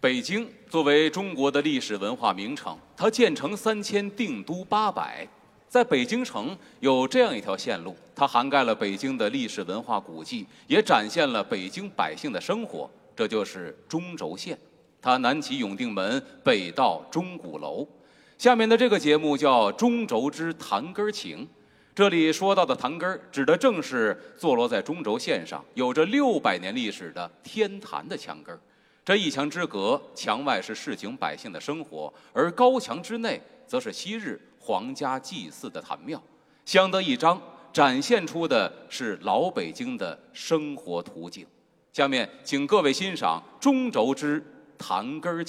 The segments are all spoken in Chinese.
北京作为中国的历史文化名城，它建成三千，定都八百，在北京城有这样一条线路，它涵盖了北京的历史文化古迹，也展现了北京百姓的生活。这就是中轴线，它南起永定门，北到钟鼓楼。下面的这个节目叫《中轴之弹根情》，这里说到的弹根儿，指的正是坐落在中轴线上、有着六百年历史的天坛的墙根儿。这一墙之隔，墙外是市井百姓的生活，而高墙之内，则是昔日皇家祭祀的坛庙。相得益彰，展现出的是老北京的生活图景。下面，请各位欣赏中轴之弹根儿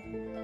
情。嗯。